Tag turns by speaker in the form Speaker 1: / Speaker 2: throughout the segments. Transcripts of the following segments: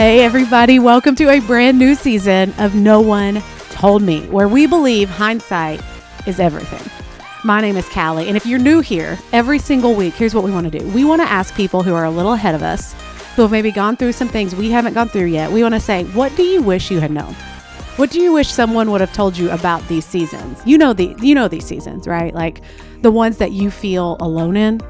Speaker 1: Hey, everybody, welcome to a brand new season of No One Told Me, where we believe hindsight is everything. My name is Callie, and if you're new here, every single week, here's what we want to do. We want to ask people who are a little ahead of us, who have maybe gone through some things we haven't gone through yet. We want to say, What do you wish you had known? What do you wish someone would have told you about these seasons? You know the you know these seasons, right? Like the ones that you feel alone in,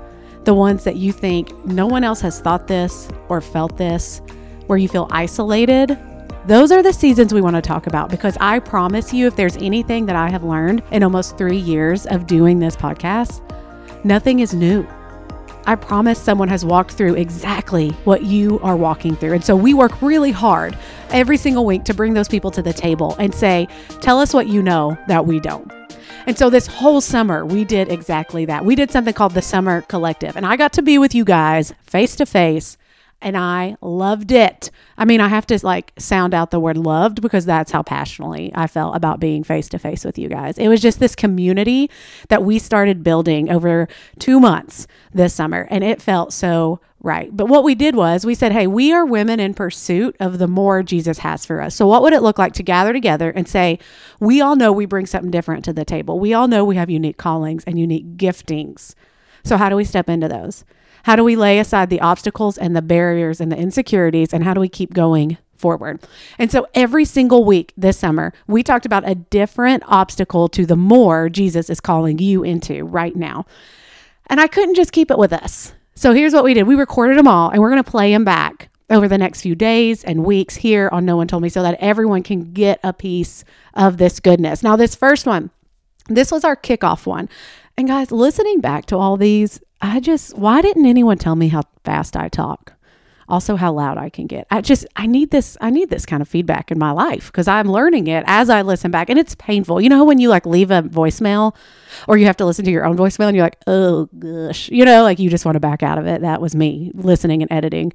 Speaker 1: the ones that you think no one else has thought this or felt this where you feel isolated, those are the seasons we want to talk about because I promise you, if there's anything that I have learned in almost three years of doing this podcast, nothing is new. I promise someone has walked through exactly what you are walking through. And so we work really hard every single week to bring those people to the table and say, tell us what you know that we don't. And so this whole summer, we did exactly that. We did something called the Summer Collective. And I got to be with you guys face to face and I loved it. I mean, I have to like sound out the word loved because that's how passionately I felt about being face to face with you guys. It was just this community that we started building over two months this summer, and it felt so right. But what we did was we said, hey, we are women in pursuit of the more Jesus has for us. So, what would it look like to gather together and say, we all know we bring something different to the table? We all know we have unique callings and unique giftings. So, how do we step into those? How do we lay aside the obstacles and the barriers and the insecurities? And how do we keep going forward? And so every single week this summer, we talked about a different obstacle to the more Jesus is calling you into right now. And I couldn't just keep it with us. So here's what we did we recorded them all and we're going to play them back over the next few days and weeks here on No One Told Me so that everyone can get a piece of this goodness. Now, this first one, this was our kickoff one. And guys, listening back to all these, I just, why didn't anyone tell me how fast I talk? Also, how loud I can get. I just, I need this, I need this kind of feedback in my life because I'm learning it as I listen back and it's painful. You know, when you like leave a voicemail or you have to listen to your own voicemail and you're like, oh gosh, you know, like you just want to back out of it. That was me listening and editing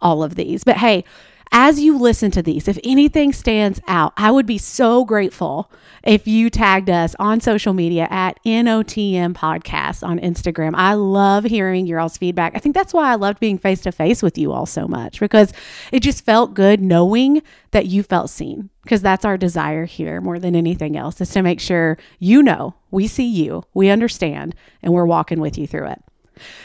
Speaker 1: all of these. But hey, as you listen to these, if anything stands out, I would be so grateful if you tagged us on social media at NOTM Podcast on Instagram. I love hearing your all's feedback. I think that's why I loved being face to face with you all so much because it just felt good knowing that you felt seen because that's our desire here more than anything else is to make sure you know we see you, we understand, and we're walking with you through it.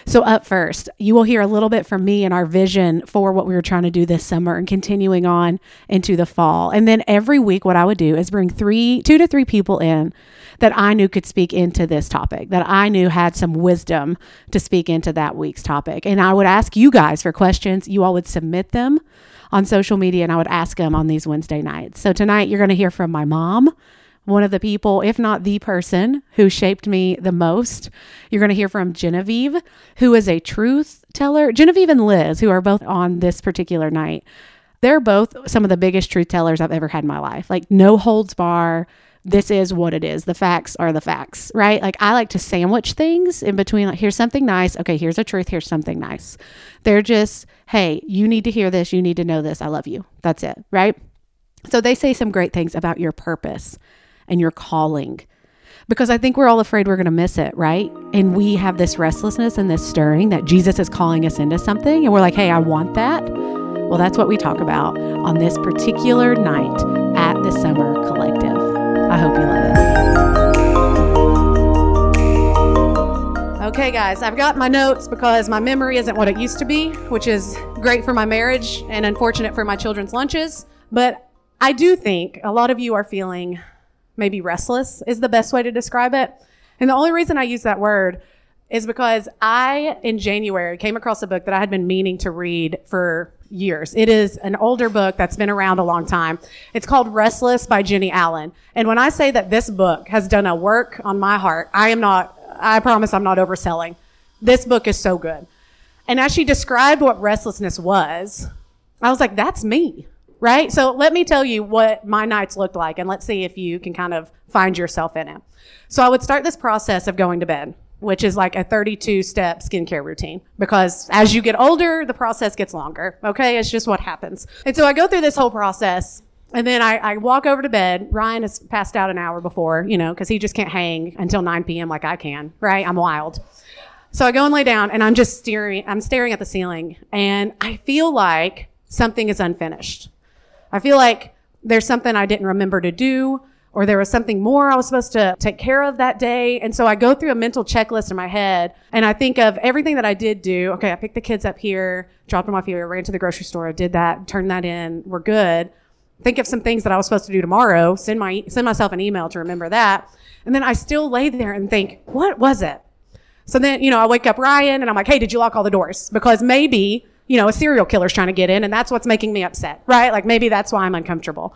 Speaker 1: So, up first, you will hear a little bit from me and our vision for what we were trying to do this summer and continuing on into the fall. And then every week, what I would do is bring three, two to three people in that I knew could speak into this topic, that I knew had some wisdom to speak into that week's topic. And I would ask you guys for questions. You all would submit them on social media, and I would ask them on these Wednesday nights. So, tonight, you're going to hear from my mom one of the people, if not the person, who shaped me the most. You're going to hear from Genevieve, who is a truth teller. Genevieve and Liz, who are both on this particular night, they're both some of the biggest truth tellers I've ever had in my life. Like, no holds bar. This is what it is. The facts are the facts, right? Like, I like to sandwich things in between. Like, here's something nice. Okay, here's a truth. Here's something nice. They're just, hey, you need to hear this. You need to know this. I love you. That's it, right? So they say some great things about your purpose and your calling. Because I think we're all afraid we're going to miss it, right? And we have this restlessness and this stirring that Jesus is calling us into something. And we're like, hey, I want that. Well, that's what we talk about on this particular night at the Summer Collective. I hope you love it. Okay, guys, I've got my notes because my memory isn't what it used to be, which is great for my marriage and unfortunate for my children's lunches. But I do think a lot of you are feeling maybe restless is the best way to describe it. And the only reason I use that word is because I, in January, came across a book that I had been meaning to read for years. It is an older book that's been around a long time. It's called Restless by Jennie Allen. And when I say that this book has done a work on my heart, I am not, I promise I'm not overselling. This book is so good. And as she described what restlessness was, I was like, that's me right? So let me tell you what my nights looked like, and let's see if you can kind of find yourself in it. So I would start this process of going to bed, which is like a 32 step skincare routine, because as you get older, the process gets longer. Okay, it's just what happens. And so I go through this whole process. And then I, I walk over to bed. Ryan has passed out an hour before, you know, because he just can't hang until 9 p.m. like I can, right? I'm wild. So I go and lay down and I'm just staring, I'm staring at the ceiling and I feel like something is unfinished. I feel like there's something I didn't remember to do, or there was something more I was supposed to take care of that day. And so I go through a mental checklist in my head and I think of everything that I did do. Okay, I picked the kids up here, dropped them off here, ran to the grocery store, did that, turned that in, we're good. Think of some things that I was supposed to do tomorrow, send my send myself an email to remember that. And then I still lay there and think, what was it? So then, you know, I wake up Ryan and I'm like, hey, did you lock all the doors? Because maybe, you know, a serial killer's trying to get in and that's what's making me upset, right? Like maybe that's why I'm uncomfortable.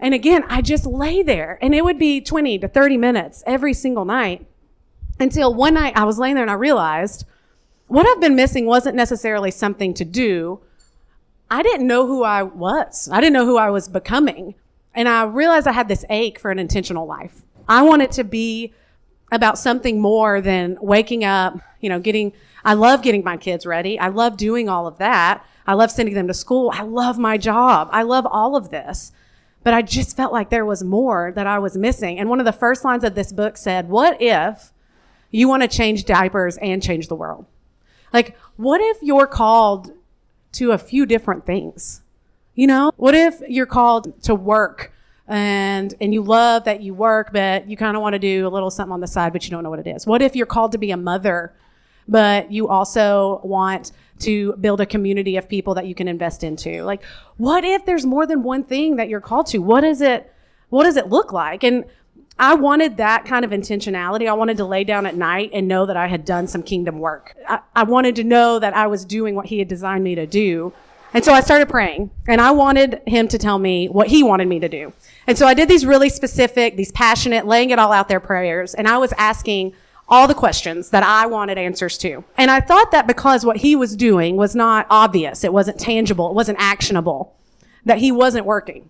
Speaker 1: And again, I just lay there and it would be 20 to 30 minutes every single night until one night I was laying there and I realized what I've been missing wasn't necessarily something to do. I didn't know who I was. I didn't know who I was becoming. And I realized I had this ache for an intentional life. I wanted to be about something more than waking up, you know, getting, I love getting my kids ready. I love doing all of that. I love sending them to school. I love my job. I love all of this. But I just felt like there was more that I was missing. And one of the first lines of this book said, What if you want to change diapers and change the world? Like, what if you're called to a few different things? You know, what if you're called to work and and you love that you work, but you kind of want to do a little something on the side, but you don't know what it is. What if you're called to be a mother, but you also want to build a community of people that you can invest into? Like, what if there's more than one thing that you're called to? What is it? What does it look like? And I wanted that kind of intentionality. I wanted to lay down at night and know that I had done some kingdom work. I, I wanted to know that I was doing what He had designed me to do. And so I started praying and I wanted him to tell me what he wanted me to do. And so I did these really specific, these passionate, laying it all out there prayers. And I was asking all the questions that I wanted answers to. And I thought that because what he was doing was not obvious, it wasn't tangible, it wasn't actionable, that he wasn't working.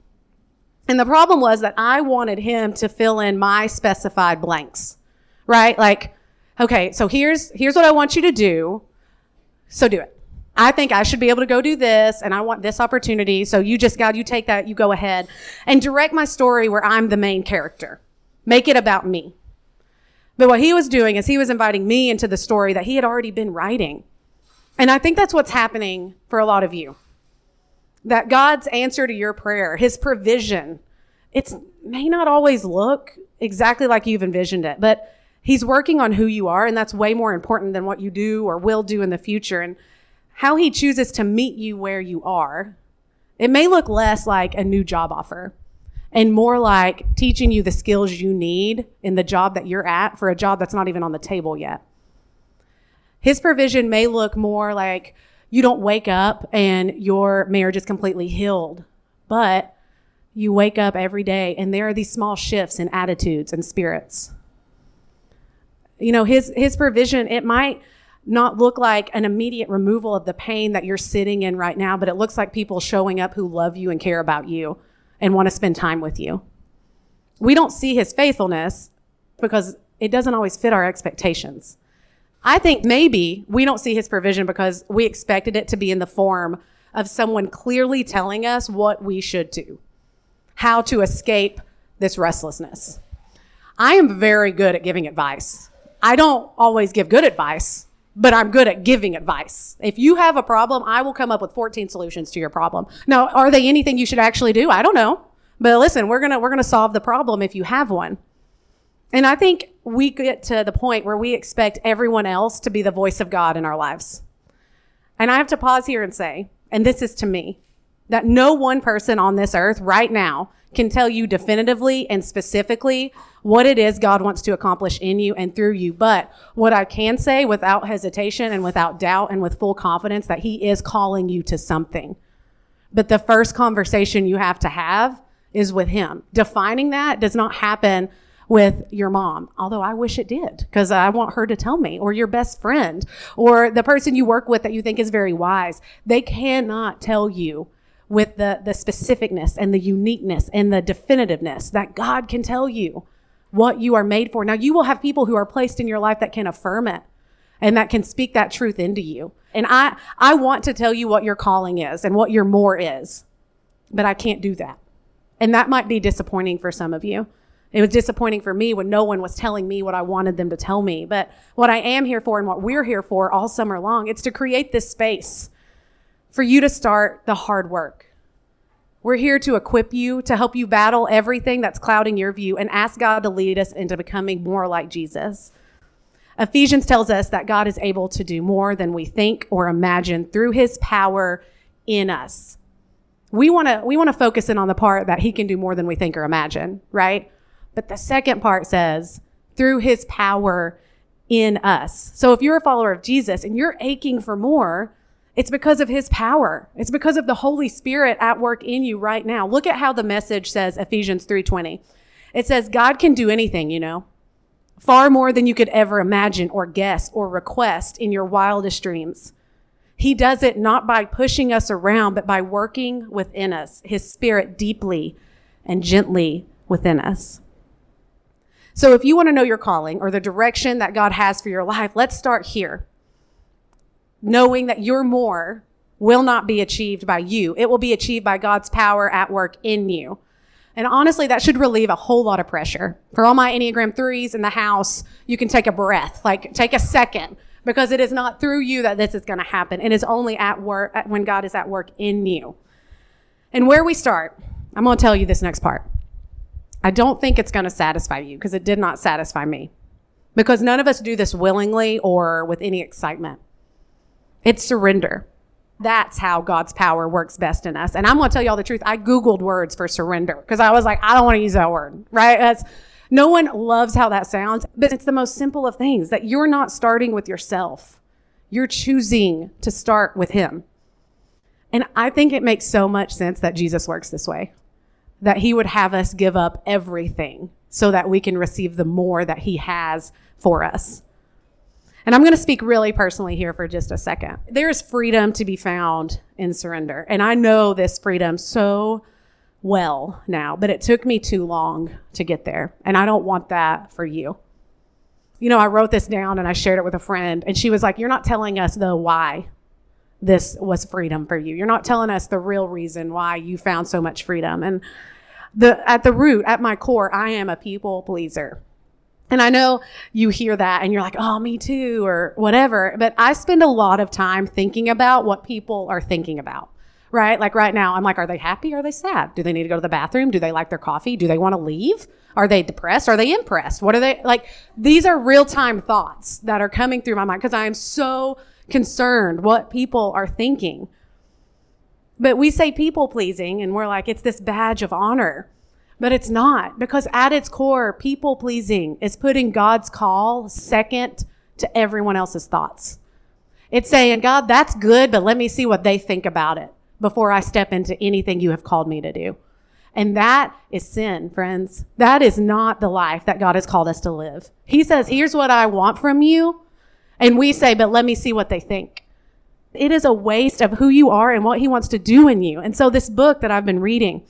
Speaker 1: And the problem was that I wanted him to fill in my specified blanks, right? Like, okay, so here's, here's what I want you to do. So do it. I think I should be able to go do this and I want this opportunity. So you just, God, you take that, you go ahead and direct my story where I'm the main character. Make it about me. But what he was doing is he was inviting me into the story that he had already been writing. And I think that's what's happening for a lot of you. That God's answer to your prayer, his provision, it may not always look exactly like you've envisioned it, but he's working on who you are. And that's way more important than what you do or will do in the future. And how he chooses to meet you where you are, it may look less like a new job offer and more like teaching you the skills you need in the job that you're at for a job that's not even on the table yet. His provision may look more like you don't wake up and your marriage is completely healed, but you wake up every day and there are these small shifts in attitudes and spirits. You know, his, his provision, it might, not look like an immediate removal of the pain that you're sitting in right now, but it looks like people showing up who love you and care about you and want to spend time with you. We don't see his faithfulness because it doesn't always fit our expectations. I think maybe we don't see his provision because we expected it to be in the form of someone clearly telling us what we should do, how to escape this restlessness. I am very good at giving advice. I don't always give good advice but I'm good at giving advice. If you have a problem, I will come up with 14 solutions to your problem. Now, are they anything you should actually do? I don't know. But listen, we're going to we're going to solve the problem if you have one. And I think we get to the point where we expect everyone else to be the voice of God in our lives. And I have to pause here and say, and this is to me, that no one person on this earth right now can tell you definitively and specifically what it is God wants to accomplish in you and through you. But what I can say without hesitation and without doubt and with full confidence that He is calling you to something. But the first conversation you have to have is with Him. Defining that does not happen with your mom, although I wish it did because I want her to tell me, or your best friend, or the person you work with that you think is very wise. They cannot tell you with the, the specificness and the uniqueness and the definitiveness that God can tell you what you are made for. Now, you will have people who are placed in your life that can affirm it and that can speak that truth into you. And I, I want to tell you what your calling is and what your more is, but I can't do that. And that might be disappointing for some of you. It was disappointing for me when no one was telling me what I wanted them to tell me. But what I am here for and what we're here for all summer long, it's to create this space for you to start the hard work. We're here to equip you, to help you battle everything that's clouding your view and ask God to lead us into becoming more like Jesus. Ephesians tells us that God is able to do more than we think or imagine through his power in us. We want to we want to focus in on the part that he can do more than we think or imagine, right? But the second part says through his power in us. So if you're a follower of Jesus and you're aching for more, it's because of his power. It's because of the Holy Spirit at work in you right now. Look at how the message says Ephesians 3:20. It says God can do anything, you know. Far more than you could ever imagine or guess or request in your wildest dreams. He does it not by pushing us around, but by working within us, his spirit deeply and gently within us. So if you want to know your calling or the direction that God has for your life, let's start here knowing that your more will not be achieved by you. It will be achieved by God's power at work in you. And honestly, that should relieve a whole lot of pressure. For all my Enneagram threes in the house, you can take a breath, like take a second, because it is not through you that this is going to happen. It is only at work when God is at work in you. And where we start, I'm going to tell you this next part. I don't think it's going to satisfy you because it did not satisfy me. Because none of us do this willingly or with any excitement. It's surrender. That's how God's power works best in us. And I'm going to tell y'all the truth. I Googled words for surrender because I was like, I don't want to use that word, right? That's, no one loves how that sounds, but it's the most simple of things that you're not starting with yourself. You're choosing to start with Him. And I think it makes so much sense that Jesus works this way, that He would have us give up everything so that we can receive the more that He has for us. And I'm going to speak really personally here for just a second. There is freedom to be found in surrender. And I know this freedom so well now, but it took me too long to get there. And I don't want that for you. You know, I wrote this down and I shared it with a friend, and she was like, You're not telling us the why this was freedom for you. You're not telling us the real reason why you found so much freedom. And the, at the root, at my core, I am a people pleaser. And I know you hear that and you're like, oh, me too, or whatever. But I spend a lot of time thinking about what people are thinking about, right? Like right now, I'm like, are they happy? Are they sad? Do they need to go to the bathroom? Do they like their coffee? Do they want to leave? Are they depressed? Are they impressed? What are they like? These are real time thoughts that are coming through my mind because I am so concerned what people are thinking. But we say people pleasing and we're like, it's this badge of honor. But it's not because at its core, people pleasing is putting God's call second to everyone else's thoughts. It's saying, God, that's good, but let me see what they think about it before I step into anything you have called me to do. And that is sin, friends. That is not the life that God has called us to live. He says, here's what I want from you. And we say, but let me see what they think. It is a waste of who you are and what he wants to do in you. And so this book that I've been reading,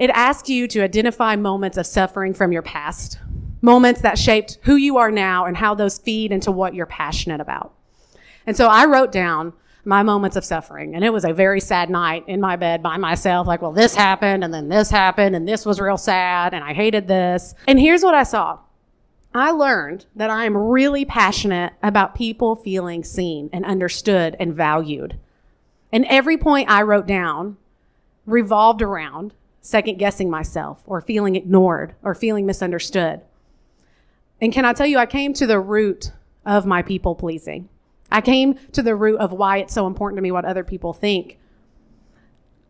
Speaker 1: it asks you to identify moments of suffering from your past, moments that shaped who you are now and how those feed into what you're passionate about. And so I wrote down my moments of suffering. And it was a very sad night in my bed by myself, like, well, this happened, and then this happened, and this was real sad, and I hated this. And here's what I saw I learned that I am really passionate about people feeling seen and understood and valued. And every point I wrote down revolved around second guessing myself or feeling ignored or feeling misunderstood. And can I tell you, I came to the root of my people pleasing. I came to the root of why it's so important to me what other people think.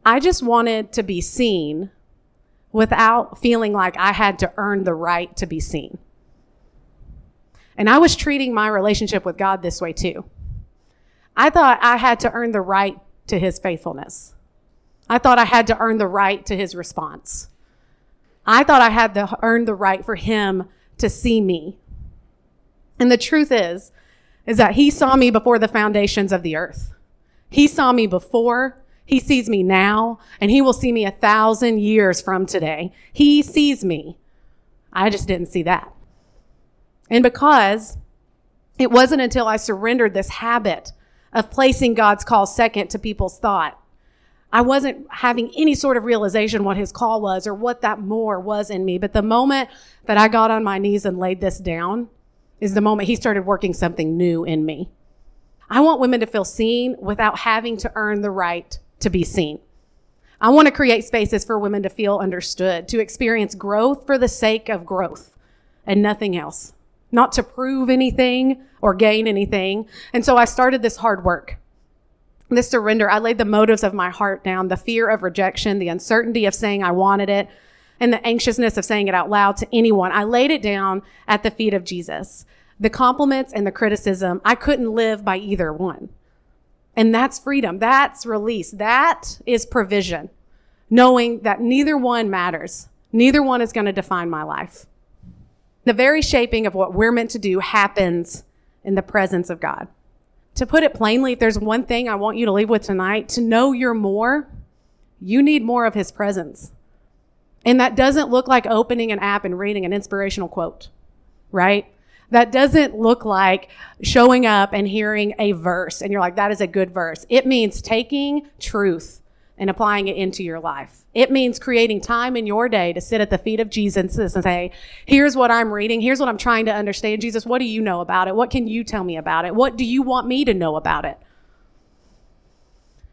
Speaker 1: I just wanted to be seen without feeling like I had to earn the right to be seen. And I was treating my relationship with God this way too. I thought I had to earn the right to his faithfulness. I thought I had to earn the right to his response. I thought I had to earn the right for him to see me. And the truth is, is that he saw me before the foundations of the earth. He saw me before, he sees me now, and he will see me a thousand years from today. He sees me. I just didn't see that. And because it wasn't until I surrendered this habit of placing God's call second to people's thought I wasn't having any sort of realization what his call was or what that more was in me. But the moment that I got on my knees and laid this down is the moment he started working something new in me. I want women to feel seen without having to earn the right to be seen. I want to create spaces for women to feel understood, to experience growth for the sake of growth and nothing else, not to prove anything or gain anything. And so I started this hard work. This surrender, I laid the motives of my heart down, the fear of rejection, the uncertainty of saying I wanted it, and the anxiousness of saying it out loud to anyone. I laid it down at the feet of Jesus the compliments and the criticism, I couldn't live by either one. And that's freedom. That's release. That is provision. Knowing that neither one matters. Neither one is going to define my life. The very shaping of what we're meant to do happens in the presence of God. To put it plainly, if there's one thing I want you to leave with tonight, to know you're more, you need more of his presence. And that doesn't look like opening an app and reading an inspirational quote, right? That doesn't look like showing up and hearing a verse and you're like, that is a good verse. It means taking truth and applying it into your life. It means creating time in your day to sit at the feet of Jesus and say, here's what I'm reading. Here's what I'm trying to understand. Jesus, what do you know about it? What can you tell me about it? What do you want me to know about it?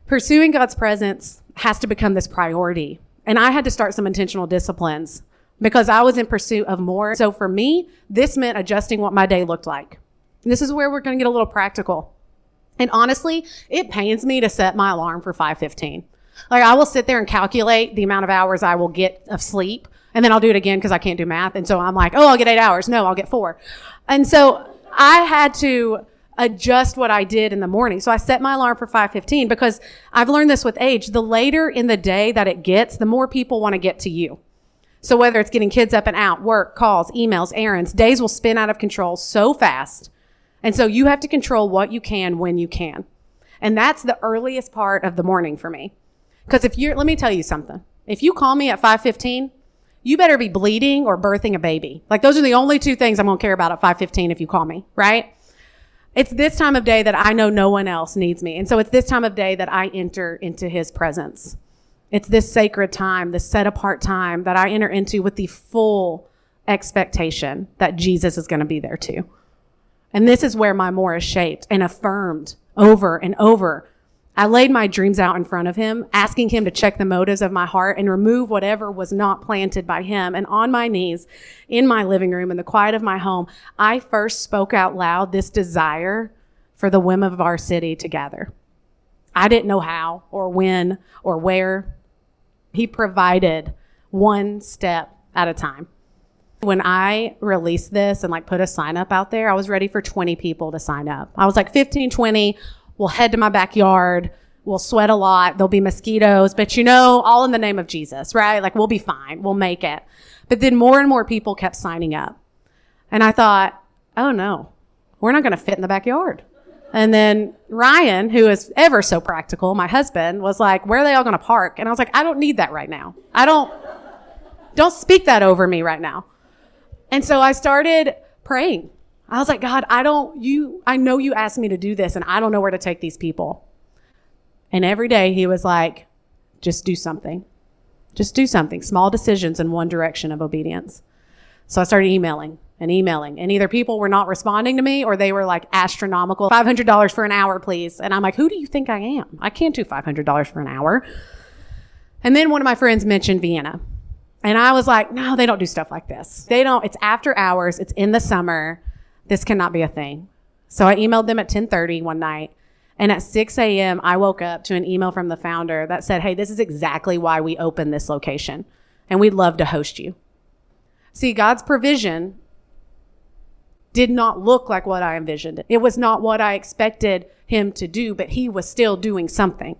Speaker 1: Pursuing God's presence has to become this priority. And I had to start some intentional disciplines because I was in pursuit of more. So for me, this meant adjusting what my day looked like. This is where we're going to get a little practical. And honestly, it pains me to set my alarm for 5:15. Like I will sit there and calculate the amount of hours I will get of sleep, and then I'll do it again because I can't do math. And so I'm like, "Oh, I'll get 8 hours." No, I'll get 4. And so I had to adjust what I did in the morning. So I set my alarm for 5:15 because I've learned this with age, the later in the day that it gets, the more people want to get to you. So whether it's getting kids up and out, work, calls, emails, errands, days will spin out of control so fast. And so you have to control what you can when you can. And that's the earliest part of the morning for me. Cause if you're, let me tell you something. If you call me at 515, you better be bleeding or birthing a baby. Like those are the only two things I'm going to care about at 515 if you call me, right? It's this time of day that I know no one else needs me. And so it's this time of day that I enter into his presence. It's this sacred time, this set apart time that I enter into with the full expectation that Jesus is going to be there too. And this is where my more is shaped and affirmed over and over. I laid my dreams out in front of him, asking him to check the motives of my heart and remove whatever was not planted by him. And on my knees in my living room in the quiet of my home, I first spoke out loud this desire for the women of our city to gather. I didn't know how or when or where, he provided one step at a time. When I released this and like put a sign up out there, I was ready for 20 people to sign up. I was like 15, 20, we'll head to my backyard. We'll sweat a lot. There'll be mosquitoes, but you know, all in the name of Jesus, right? Like we'll be fine. We'll make it. But then more and more people kept signing up. And I thought, oh no, we're not going to fit in the backyard. And then Ryan, who is ever so practical, my husband, was like, where are they all going to park? And I was like, I don't need that right now. I don't, don't speak that over me right now. And so I started praying. I was like, God, I don't, you, I know you asked me to do this and I don't know where to take these people. And every day he was like, just do something. Just do something. Small decisions in one direction of obedience. So I started emailing and emailing. And either people were not responding to me or they were like astronomical. $500 for an hour, please. And I'm like, who do you think I am? I can't do $500 for an hour. And then one of my friends mentioned Vienna. And I was like, no, they don't do stuff like this. They don't, it's after hours. It's in the summer. This cannot be a thing. So I emailed them at 1030 one night. And at 6 a.m., I woke up to an email from the founder that said, Hey, this is exactly why we opened this location. And we'd love to host you. See, God's provision did not look like what I envisioned. It was not what I expected him to do, but he was still doing something.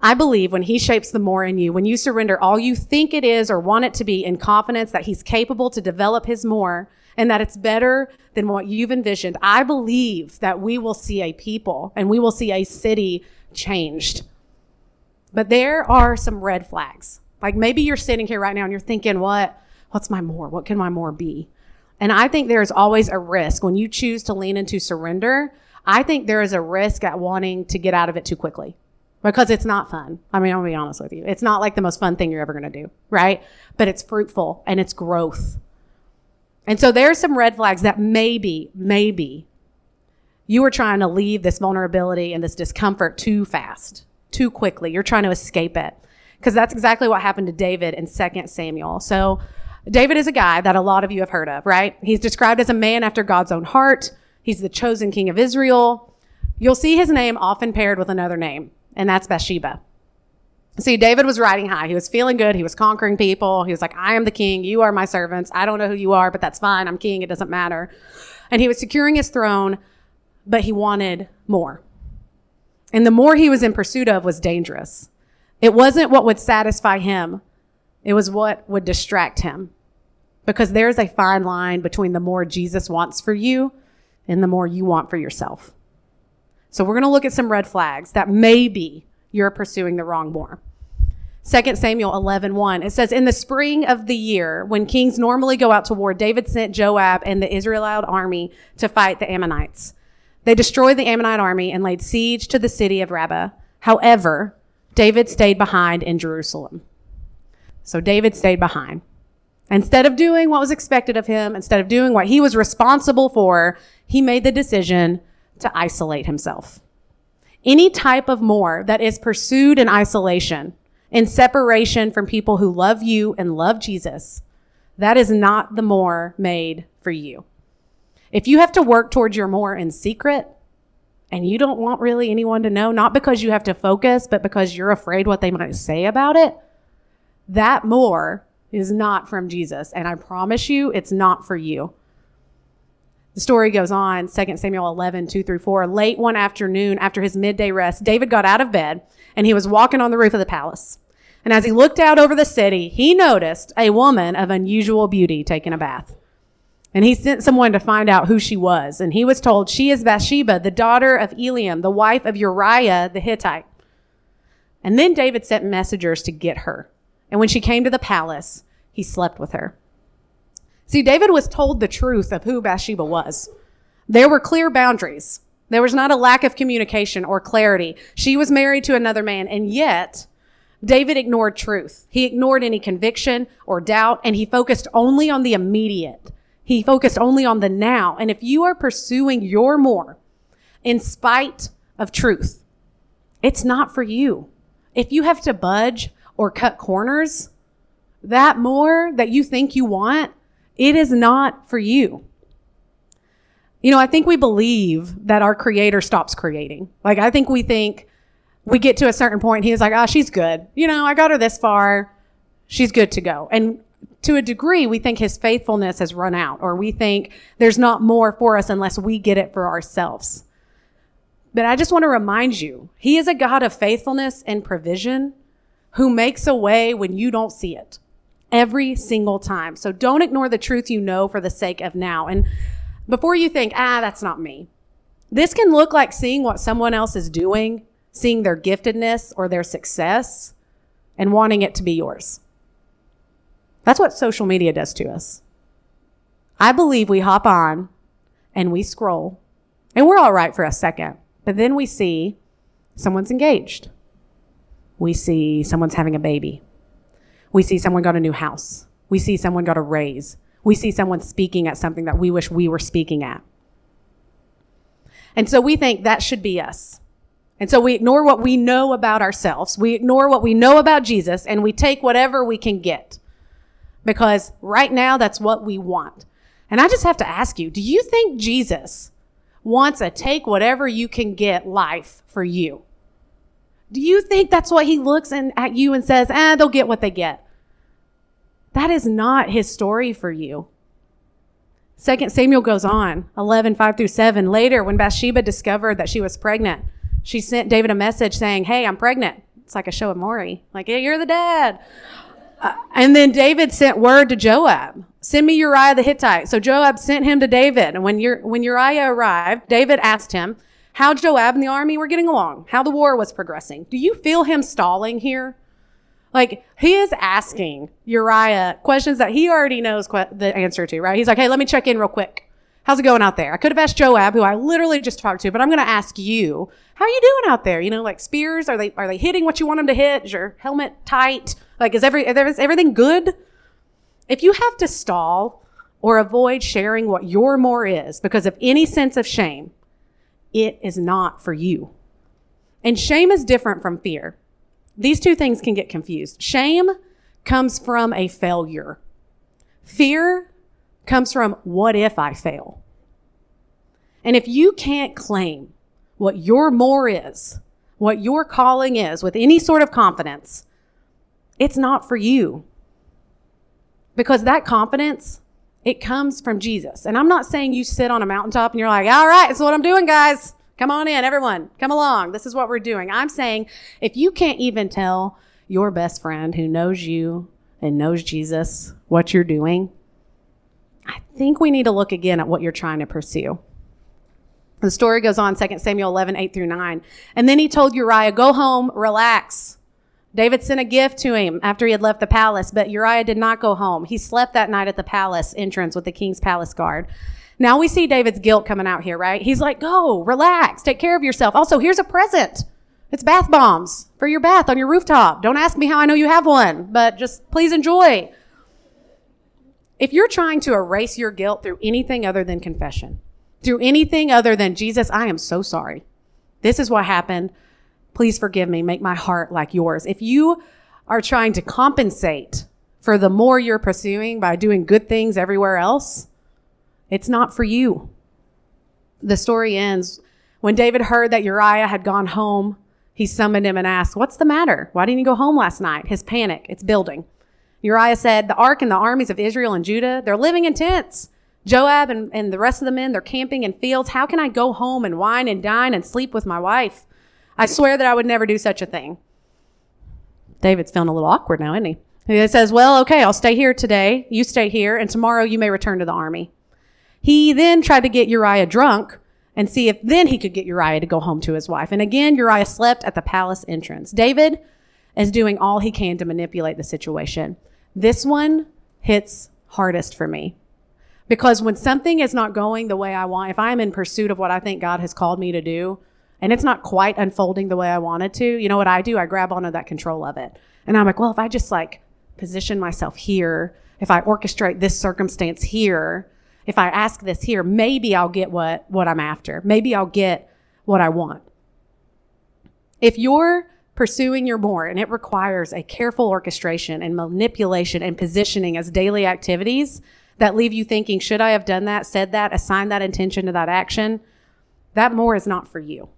Speaker 1: I believe when he shapes the more in you, when you surrender all you think it is or want it to be in confidence that he's capable to develop his more and that it's better than what you've envisioned, I believe that we will see a people and we will see a city changed. But there are some red flags. Like maybe you're sitting here right now and you're thinking, what, what's my more? What can my more be? And I think there is always a risk when you choose to lean into surrender. I think there is a risk at wanting to get out of it too quickly because it's not fun. I mean, I'll be honest with you. It's not like the most fun thing you're ever going to do, right? But it's fruitful and it's growth. And so there are some red flags that maybe, maybe You are trying to leave this vulnerability and this discomfort too fast, too quickly. You're trying to escape it. Because that's exactly what happened to David in 2 Samuel. So, David is a guy that a lot of you have heard of, right? He's described as a man after God's own heart. He's the chosen king of Israel. You'll see his name often paired with another name, and that's Bathsheba. See, David was riding high. He was feeling good. He was conquering people. He was like, I am the king. You are my servants. I don't know who you are, but that's fine. I'm king. It doesn't matter. And he was securing his throne, but he wanted more. And the more he was in pursuit of was dangerous. It wasn't what would satisfy him. It was what would distract him. Because there's a fine line between the more Jesus wants for you and the more you want for yourself. So we're going to look at some red flags that maybe you're pursuing the wrong more. 2 Samuel 11, 1. It says, In the spring of the year, when kings normally go out to war, David sent Joab and the Israelite army to fight the Ammonites. They destroyed the Ammonite army and laid siege to the city of Rabbah. However, David stayed behind in Jerusalem. So David stayed behind. Instead of doing what was expected of him, instead of doing what he was responsible for, he made the decision to isolate himself. Any type of more that is pursued in isolation, in separation from people who love you and love Jesus, that is not the more made for you. If you have to work towards your more in secret and you don't want really anyone to know, not because you have to focus, but because you're afraid what they might say about it, that more is not from Jesus. And I promise you, it's not for you. The story goes on, 2 Samuel 11, 2 through 4. Late one afternoon, after his midday rest, David got out of bed and he was walking on the roof of the palace. And as he looked out over the city, he noticed a woman of unusual beauty taking a bath. And he sent someone to find out who she was. And he was told, She is Bathsheba, the daughter of Eliam, the wife of Uriah the Hittite. And then David sent messengers to get her. And when she came to the palace, he slept with her. See, David was told the truth of who Bathsheba was. There were clear boundaries. There was not a lack of communication or clarity. She was married to another man, and yet David ignored truth. He ignored any conviction or doubt, and he focused only on the immediate. He focused only on the now. And if you are pursuing your more in spite of truth, it's not for you. If you have to budge or cut corners, that more that you think you want it is not for you. You know, I think we believe that our creator stops creating. Like, I think we think we get to a certain point, he's like, oh, she's good. You know, I got her this far. She's good to go. And to a degree, we think his faithfulness has run out, or we think there's not more for us unless we get it for ourselves. But I just want to remind you, he is a God of faithfulness and provision who makes a way when you don't see it every single time. So don't ignore the truth you know for the sake of now. And before you think, ah, that's not me, this can look like seeing what someone else is doing, seeing their giftedness or their success, and wanting it to be yours. That's what social media does to us. I believe we hop on and we scroll, and we're all right for a second, but then we see someone's engaged. We see someone's having a baby we see someone got a new house. We see someone got a raise. We see someone speaking at something that we wish we were speaking at. And so we think that should be us. And so we ignore what we know about ourselves. We ignore what we know about Jesus and we take whatever we can get. Because right now that's what we want. And I just have to ask you, do you think Jesus wants a take whatever you can get life for you? Do you think that's what he looks in, at you and says, ah, they'll get what they get? That is not his story for you. Second Samuel goes on, 11, 5 through 7. Later, when Bathsheba discovered that she was pregnant, she sent David a message saying, Hey, I'm pregnant. It's like a show of Maury. Like, yeah, you're the dad. Uh, and then David sent word to Joab, send me Uriah the Hittite. So Joab sent him to David. And when, when Uriah arrived, David asked him, how Joab and the army were getting along, how the war was progressing. Do you feel him stalling here? Like he is asking Uriah questions that he already knows que- the answer to, right? He's like, hey, let me check in real quick. How's it going out there? I could have asked Joab, who I literally just talked to, but I'm going to ask you, how are you doing out there? You know, like spears, are they, are they hitting what you want them to hit? Is your helmet tight? Like, is every, is everything good? If you have to stall or avoid sharing what your more is because of any sense of shame, it is not for you. And shame is different from fear. These two things can get confused. Shame comes from a failure. Fear comes from what if I fail? And if you can't claim what your more is, what your calling is with any sort of confidence, it's not for you. Because that confidence, it comes from Jesus. And I'm not saying you sit on a mountaintop and you're like, all right, this is what I'm doing, guys. Come on in, everyone. Come along. This is what we're doing. I'm saying if you can't even tell your best friend who knows you and knows Jesus what you're doing, I think we need to look again at what you're trying to pursue. The story goes on, 2 Samuel 11, 8 through 9. And then he told Uriah, go home, relax. David sent a gift to him after he had left the palace, but Uriah did not go home. He slept that night at the palace entrance with the king's palace guard. Now we see David's guilt coming out here, right? He's like, go, relax, take care of yourself. Also, here's a present. It's bath bombs for your bath on your rooftop. Don't ask me how I know you have one, but just please enjoy. If you're trying to erase your guilt through anything other than confession, through anything other than Jesus, I am so sorry. This is what happened. Please forgive me. Make my heart like yours. If you are trying to compensate for the more you're pursuing by doing good things everywhere else, it's not for you. The story ends when David heard that Uriah had gone home. He summoned him and asked, What's the matter? Why didn't you go home last night? His panic, it's building. Uriah said, The ark and the armies of Israel and Judah, they're living in tents. Joab and, and the rest of the men, they're camping in fields. How can I go home and wine and dine and sleep with my wife? I swear that I would never do such a thing. David's feeling a little awkward now, isn't he? He says, Well, okay, I'll stay here today. You stay here, and tomorrow you may return to the army. He then tried to get Uriah drunk and see if then he could get Uriah to go home to his wife. And again, Uriah slept at the palace entrance. David is doing all he can to manipulate the situation. This one hits hardest for me. Because when something is not going the way I want, if I'm in pursuit of what I think God has called me to do, and it's not quite unfolding the way I wanted to, you know what I do? I grab onto that control of it. And I'm like, well, if I just like position myself here, if I orchestrate this circumstance here, if I ask this here, maybe I'll get what, what I'm after. Maybe I'll get what I want. If you're pursuing your more and it requires a careful orchestration and manipulation and positioning as daily activities that leave you thinking, should I have done that, said that, assigned that intention to that action? That more is not for you.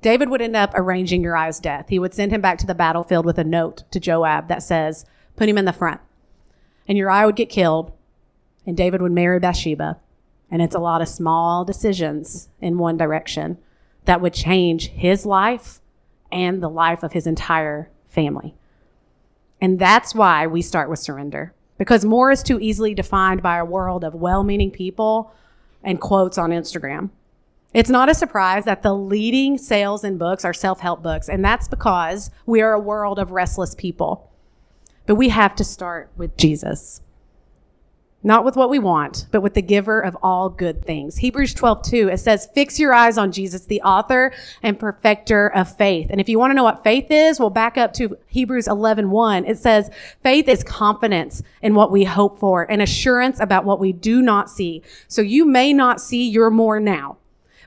Speaker 1: David would end up arranging Uriah's death. He would send him back to the battlefield with a note to Joab that says, put him in the front. And Uriah would get killed and David would marry Bathsheba. And it's a lot of small decisions in one direction that would change his life and the life of his entire family. And that's why we start with surrender. Because more is too easily defined by a world of well meaning people and quotes on Instagram. It's not a surprise that the leading sales in books are self help books, and that's because we are a world of restless people. But we have to start with Jesus not with what we want, but with the giver of all good things. Hebrews 12, 2, it says, fix your eyes on Jesus, the author and perfecter of faith. And if you want to know what faith is, we'll back up to Hebrews 11, 1. It says, faith is confidence in what we hope for and assurance about what we do not see. So you may not see your more now.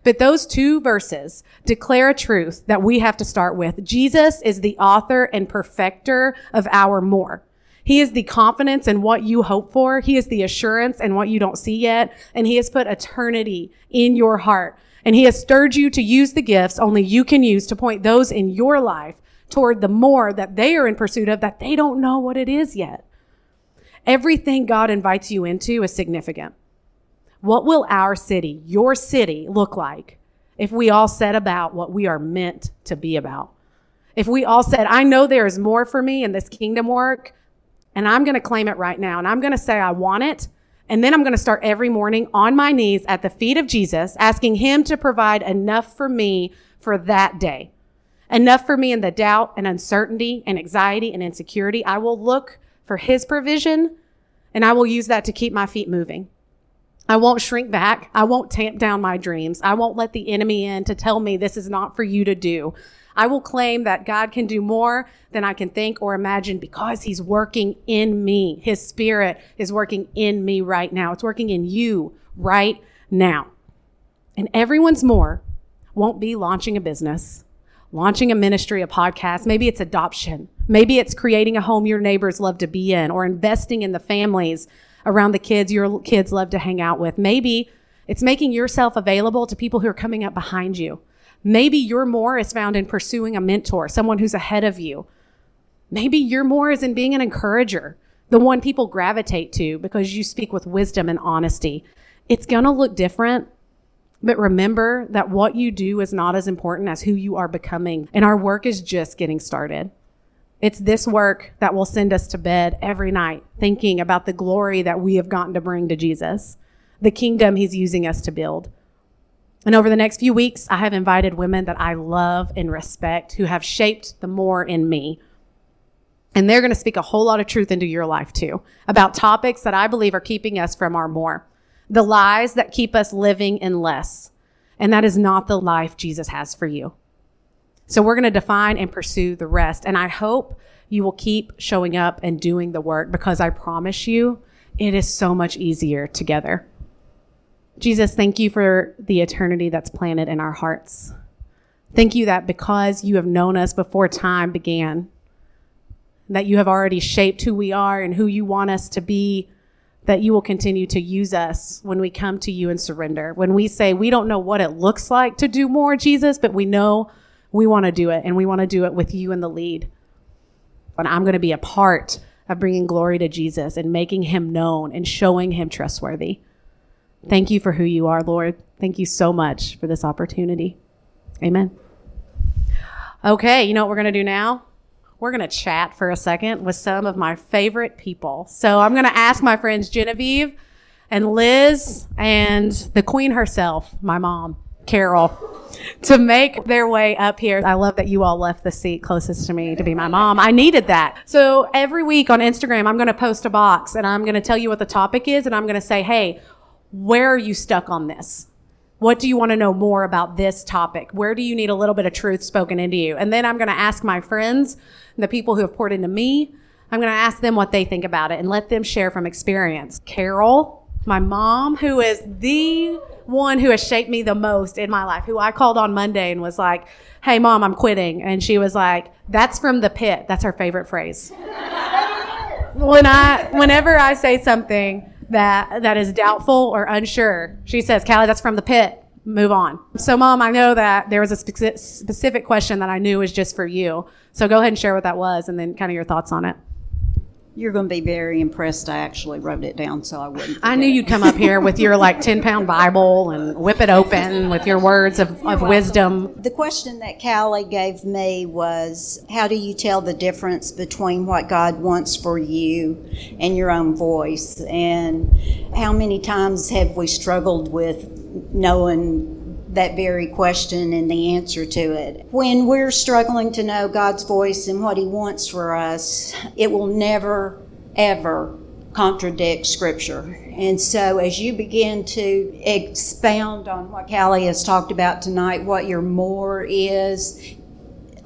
Speaker 1: But those two verses declare a truth that we have to start with. Jesus is the author and perfecter of our more. He is the confidence in what you hope for. He is the assurance in what you don't see yet. And he has put eternity in your heart. And he has stirred you to use the gifts only you can use to point those in your life toward the more that they are in pursuit of that they don't know what it is yet. Everything God invites you into is significant. What will our city, your city, look like if we all set about what we are meant to be about? If we all said, I know there is more for me in this kingdom work and I'm going to claim it right now. And I'm going to say, I want it. And then I'm going to start every morning on my knees at the feet of Jesus, asking him to provide enough for me for that day. Enough for me in the doubt and uncertainty and anxiety and insecurity. I will look for his provision and I will use that to keep my feet moving. I won't shrink back. I won't tamp down my dreams. I won't let the enemy in to tell me this is not for you to do. I will claim that God can do more than I can think or imagine because he's working in me. His spirit is working in me right now. It's working in you right now. And everyone's more won't be launching a business, launching a ministry, a podcast. Maybe it's adoption. Maybe it's creating a home your neighbors love to be in or investing in the families around the kids your kids love to hang out with. Maybe it's making yourself available to people who are coming up behind you. Maybe your more is found in pursuing a mentor, someone who's ahead of you. Maybe your more is in being an encourager, the one people gravitate to because you speak with wisdom and honesty. It's going to look different, but remember that what you do is not as important as who you are becoming. And our work is just getting started. It's this work that will send us to bed every night thinking about the glory that we have gotten to bring to Jesus, the kingdom he's using us to build. And over the next few weeks, I have invited women that I love and respect who have shaped the more in me and they're going to speak a whole lot of truth into your life too about topics that I believe are keeping us from our more. The lies that keep us living in less. And that is not the life Jesus has for you. So we're going to define and pursue the rest. And I hope you will keep showing up and doing the work because I promise you it is so much easier together. Jesus, thank you for the eternity that's planted in our hearts. Thank you that because you have known us before time began, that you have already shaped who we are and who you want us to be, that you will continue to use us when we come to you and surrender. When we say, we don't know what it looks like to do more, Jesus, but we know we want to do it and we want to do it with you in the lead. And I'm going to be a part of bringing glory to Jesus and making him known and showing him trustworthy. Thank you for who you are, Lord. Thank you so much for this opportunity. Amen. Okay, you know what we're going to do now? we're going to chat for a second with some of my favorite people. So I'm going to ask my friends Genevieve and Liz and the queen herself, my mom, Carol, to make their way up here. I love that you all left the seat closest to me to be my mom. I needed that. So every week on Instagram, I'm going to post a box and I'm going to tell you what the topic is and I'm going to say, hey, where are you stuck on this? What do you want to know more about this topic? Where do you need a little bit of truth spoken into you? And then I'm going to ask my friends the people who have poured into me, I'm going to ask them what they think about it and let them share from experience. Carol, my mom, who is the one who has shaped me the most in my life, who I called on Monday and was like, Hey, mom, I'm quitting. And she was like, That's from the pit. That's her favorite phrase. when I, whenever I say something, that that is doubtful or unsure. She says, "Callie, that's from the pit. Move on." So, mom, I know that there was a spe- specific question that I knew was just for you. So, go ahead and share what that was, and then kind of your thoughts on it.
Speaker 2: You're going to be very impressed. I actually wrote it down so I wouldn't.
Speaker 1: I knew you'd come up here with your like 10 pound Bible and whip it open with your words of, of wisdom.
Speaker 2: The question that Callie gave me was How do you tell the difference between what God wants for you and your own voice? And how many times have we struggled with knowing that very question and the answer to it. When we're struggling to know God's voice and what He wants for us, it will never, ever contradict Scripture. And so, as you begin to expound on what Callie has talked about tonight, what your more is,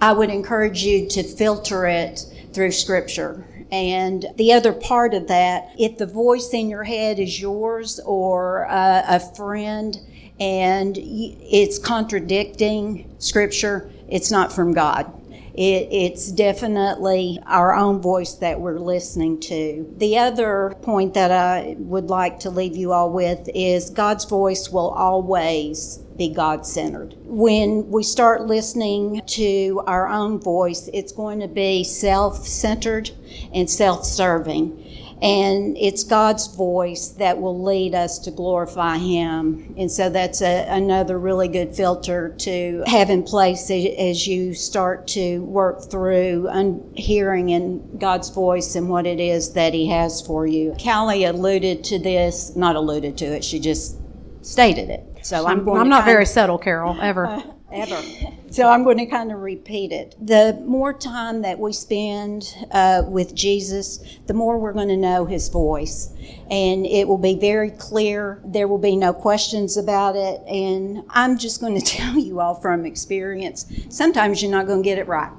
Speaker 2: I would encourage you to filter it through Scripture. And the other part of that, if the voice in your head is yours or uh, a friend, and it's contradicting scripture, it's not from God. It, it's definitely our own voice that we're listening to. The other point that I would like to leave you all with is God's voice will always be God centered. When we start listening to our own voice, it's going to be self centered and self serving. And it's God's voice that will lead us to glorify Him. And so that's a, another really good filter to have in place as you start to work through un- hearing in God's voice and what it is that He has for you. Callie alluded to this, not alluded to it, she just stated it.
Speaker 1: So I'm, I'm, I'm not very subtle, Carol, ever.
Speaker 2: ever. So I'm going to kind of repeat it. The more time that we spend uh, with Jesus, the more we're going to know his voice. And it will be very clear. There will be no questions about it. And I'm just going to tell you all from experience sometimes you're not going to get it right.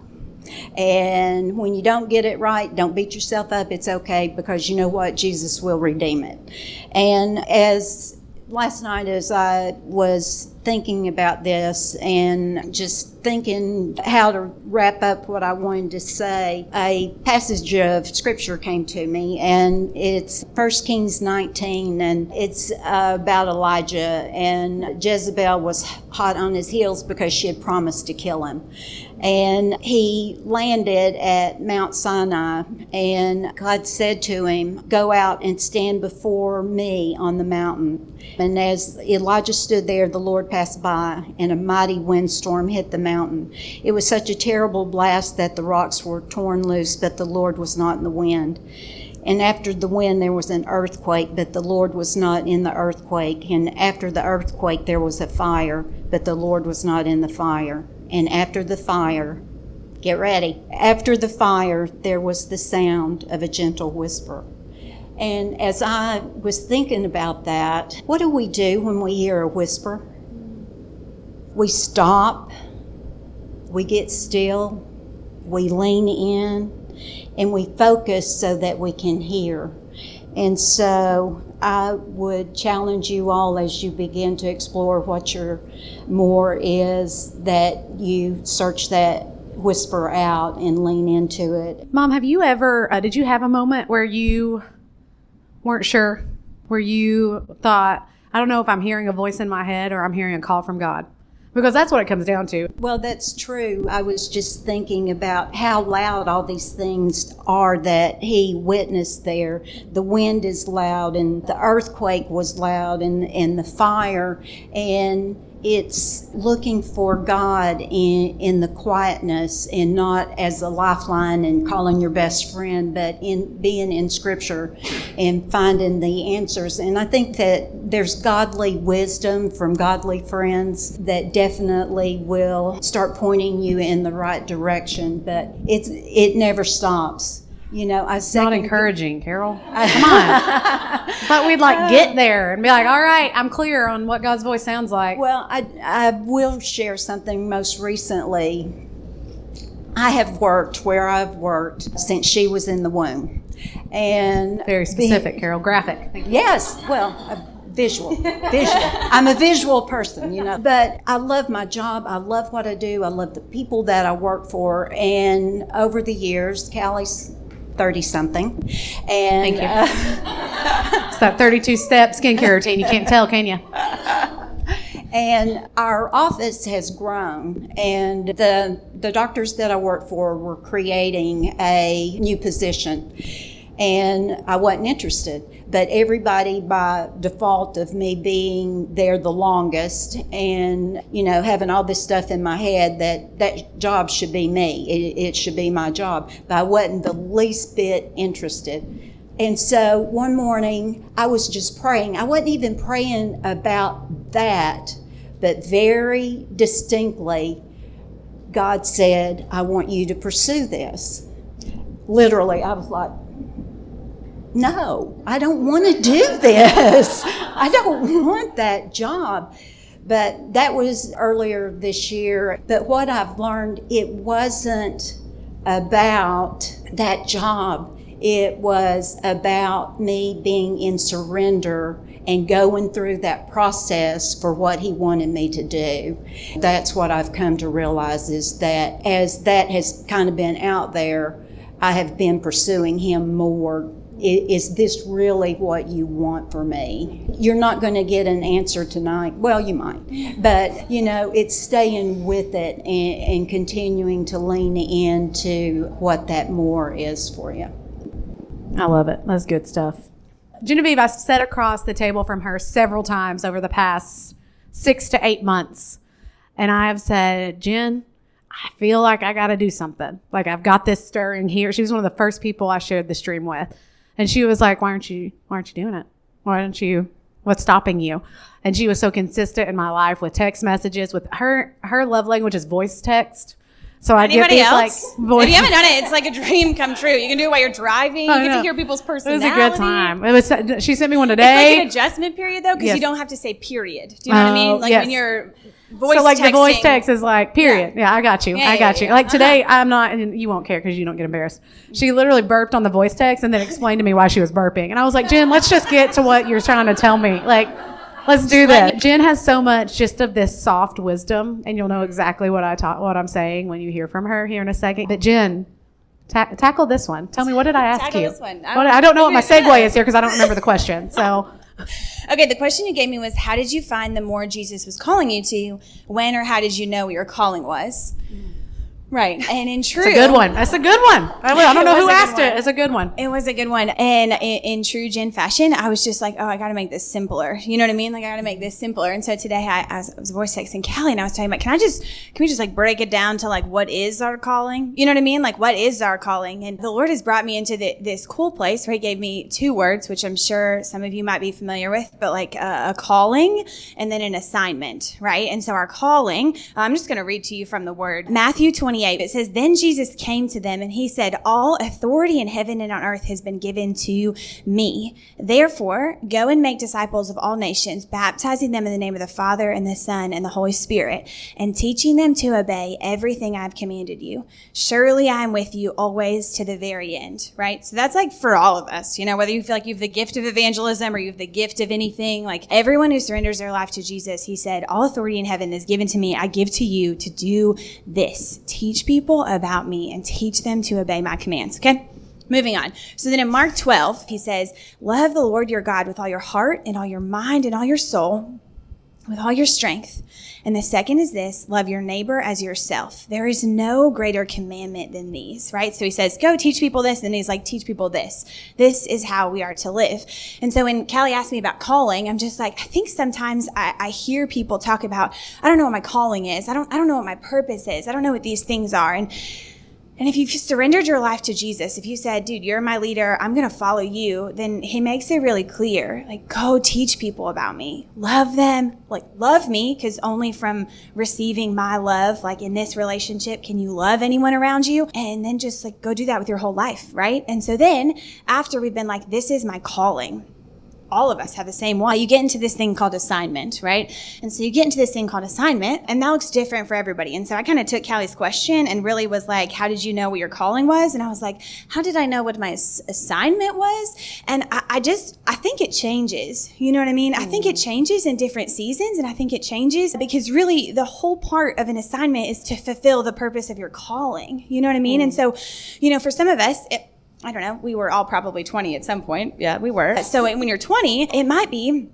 Speaker 2: And when you don't get it right, don't beat yourself up. It's okay because you know what? Jesus will redeem it. And as last night, as I was thinking about this and just thinking how to wrap up what I wanted to say, a passage of scripture came to me, and it's 1 Kings 19, and it's about Elijah. And Jezebel was hot on his heels because she had promised to kill him and he landed at Mount Sinai. And God said to him, Go out and stand before me on the mountain. And as Elijah stood there, the Lord passed by, and a mighty windstorm hit the mountain. It was such a terrible blast that the rocks were torn loose, but the Lord was not in the wind. And after the wind, there was an earthquake, but the Lord was not in the earthquake. And after the earthquake, there was a fire, but the Lord was not in the fire. And after the fire, get ready, after the fire, there was the sound of a gentle whisper. And as I was thinking about that, what do we do when we hear a whisper? We stop, we get still, we lean in, and we focus so that we can hear. And so I would challenge you all as you begin to explore what your more is that you search that whisper out and lean into it.
Speaker 1: Mom, have you ever, uh, did you have a moment where you weren't sure, where you thought, I don't know if I'm hearing a voice in my head or I'm hearing a call from God? Because that's what it comes down to.
Speaker 2: Well, that's true. I was just thinking about how loud all these things are that he witnessed there. The wind is loud, and the earthquake was loud, and, and the fire, and it's looking for God in, in the quietness and not as a lifeline and calling your best friend, but in being in Scripture and finding the answers. And I think that there's godly wisdom from godly friends that definitely will start pointing you in the right direction, but it's it never stops. You know, I
Speaker 1: not encouraging, Carol. Come on. but we'd like uh, get there and be like, all right, I'm clear on what God's voice sounds like.
Speaker 2: Well, I, I will share something most recently. I have worked where I've worked since she was in the womb. And
Speaker 1: very specific, being, Carol, graphic.
Speaker 2: Yes, well, visual, visual. I'm a visual person, you know. But I love my job. I love what I do. I love the people that I work for. And over the years, Callie's 30 something. And
Speaker 1: Thank you. Uh, it's that 32 step skincare routine. You can't tell, can you?
Speaker 2: and our office has grown and the the doctors that I work for were creating a new position and I wasn't interested. But everybody, by default of me being there the longest and, you know, having all this stuff in my head that that job should be me, it, it should be my job. But I wasn't the least bit interested. And so one morning I was just praying. I wasn't even praying about that, but very distinctly, God said, I want you to pursue this. Literally, I was like, no, I don't want to do this. I don't want that job. But that was earlier this year. But what I've learned, it wasn't about that job. It was about me being in surrender and going through that process for what he wanted me to do. That's what I've come to realize is that as that has kind of been out there, I have been pursuing him more is this really what you want for me? You're not going to get an answer tonight. Well, you might, but you know, it's staying with it and, and continuing to lean into what that more is for you.
Speaker 1: I love it. That's good stuff. Genevieve, I've sat across the table from her several times over the past six to eight months. And I have said, Jen, I feel like I got to do something. Like I've got this stirring here. She was one of the first people I shared the stream with. And she was like, why aren't you, why aren't you doing it? Why don't you, what's stopping you? And she was so consistent in my life with text messages with her, her love language is voice text. So I
Speaker 3: Anybody
Speaker 1: get these
Speaker 3: else?
Speaker 1: like voice.
Speaker 3: If you haven't done it, it's like a dream come true. You can do it while you're driving. You get to hear people's personality.
Speaker 1: It was a good time. It was. She sent me one today.
Speaker 3: It's like an adjustment period though, because yes. you don't have to say period. Do you know uh, what I mean? Oh, like yes. when you're voice
Speaker 1: so like
Speaker 3: texting.
Speaker 1: the voice text is like period. Yeah, yeah I got you. Yeah, I got yeah, you. Like today, uh-huh. I'm not, and you won't care because you don't get embarrassed. She literally burped on the voice text and then explained to me why she was burping, and I was like, Jen, let's just get to what you're trying to tell me. Like, Let's do that. Jen has so much just of this soft wisdom, and you'll know exactly what I taught, what I'm saying when you hear from her here in a second. But Jen, ta- tackle this one. Tell me what did I ask
Speaker 3: tackle
Speaker 1: you?
Speaker 3: This one.
Speaker 1: I don't, I don't know what my segue is here because I don't remember the question. So.
Speaker 3: Okay, the question you gave me was how did you find the more Jesus was calling you to? When or how did you know what your calling was? Right. And in true.
Speaker 1: It's a good one. That's a good one. I, I don't know who asked it. It's a good one.
Speaker 3: It was a good one. And in, in true Jen fashion, I was just like, oh, I got to make this simpler. You know what I mean? Like, I got to make this simpler. And so today I, I, was, I was voice texting Callie and I was talking about, can I just, can we just like break it down to like what is our calling? You know what I mean? Like, what is our calling? And the Lord has brought me into the, this cool place where He gave me two words, which I'm sure some of you might be familiar with, but like a, a calling and then an assignment, right? And so our calling, I'm just going to read to you from the word Matthew 28. It says, Then Jesus came to them and he said, All authority in heaven and on earth has been given to me. Therefore, go and make disciples of all nations, baptizing them in the name of the Father and the Son and the Holy Spirit, and teaching them to obey everything I've commanded you. Surely I am with you always to the very end, right? So that's like for all of us, you know, whether you feel like you have the gift of evangelism or you have the gift of anything, like everyone who surrenders their life to Jesus, he said, All authority in heaven is given to me. I give to you to do this. Teach people about me and teach them to obey my commands. Okay? Moving on. So then in Mark 12, he says, Love the Lord your God with all your heart and all your mind and all your soul, with all your strength. And the second is this love your neighbor as yourself. There is no greater commandment than these, right? So he says, go teach people this. And he's like, teach people this. This is how we are to live. And so when Callie asked me about calling, I'm just like, I think sometimes I, I hear people talk about, I don't know what my calling is. I don't, I don't know what my purpose is. I don't know what these things are. And and if you've surrendered your life to Jesus, if you said, dude, you're my leader, I'm going to follow you, then he makes it really clear. Like, go teach people about me. Love them. Like, love me, because only from receiving my love, like in this relationship, can you love anyone around you. And then just like go do that with your whole life, right? And so then after we've been like, this is my calling, all of us have the same why. You get into this thing called assignment, right? And so you get into this thing called assignment, and that looks different for everybody. And so I kind of took Callie's question and really was like, How did you know what your calling was? And I was like, How did I know what my assignment was? And I, I just, I think it changes. You know what I mean? Mm. I think it changes in different seasons, and I think it changes because really the whole part of an assignment is to fulfill the purpose of your calling. You know what I mean? Mm. And so, you know, for some of us, it, I don't know, we were all probably 20 at some point. Yeah, we were. So when you're 20, it might be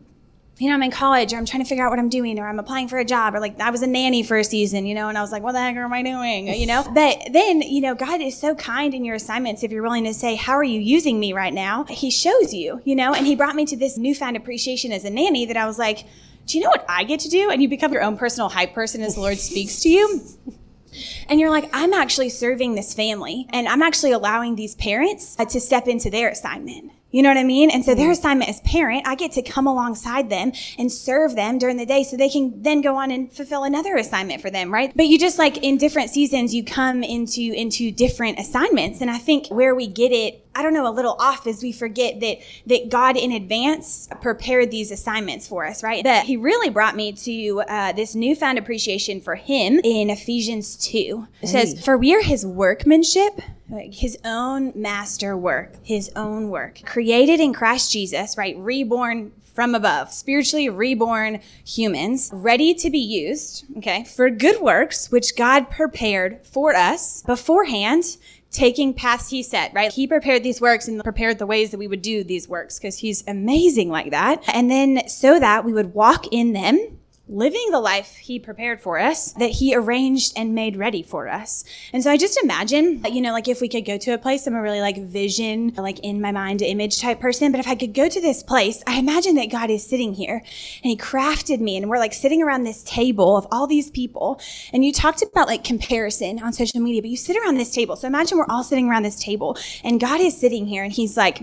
Speaker 3: you know, I'm in college or I'm trying to figure out what I'm doing or I'm applying for a job or like I was a nanny for a season, you know, and I was like, what the heck am I doing? You know, but then, you know, God is so kind in your assignments. If you're willing to say, how are you using me right now? He shows you, you know, and he brought me to this newfound appreciation as a nanny that I was like, do you know what I get to do? And you become your own personal hype person as the Lord speaks to you. And you're like, I'm actually serving this family and I'm actually allowing these parents uh, to step into their assignment. You know what I mean? And so their mm-hmm. assignment as parent, I get to come alongside them and serve them during the day so they can then go on and fulfill another assignment for them, right? But you just like in different seasons, you come into, into different assignments. And I think where we get it I don't know, a little off is we forget that that God in advance prepared these assignments for us, right? That He really brought me to uh, this newfound appreciation for Him in Ephesians two. It hey. says, "For we are His workmanship." His own master work, his own work, created in Christ Jesus, right? Reborn from above, spiritually reborn humans, ready to be used, okay, for good works, which God prepared for us beforehand taking paths he set, right? He prepared these works and prepared the ways that we would do these works because he's amazing like that. And then so that we would walk in them living the life he prepared for us that he arranged and made ready for us. And so I just imagine, you know, like if we could go to a place, I'm a really like vision, like in my mind image type person, but if I could go to this place, I imagine that God is sitting here and he crafted me and we're like sitting around this table of all these people. And you talked about like comparison on social media, but you sit around this table. So imagine we're all sitting around this table and God is sitting here and he's like,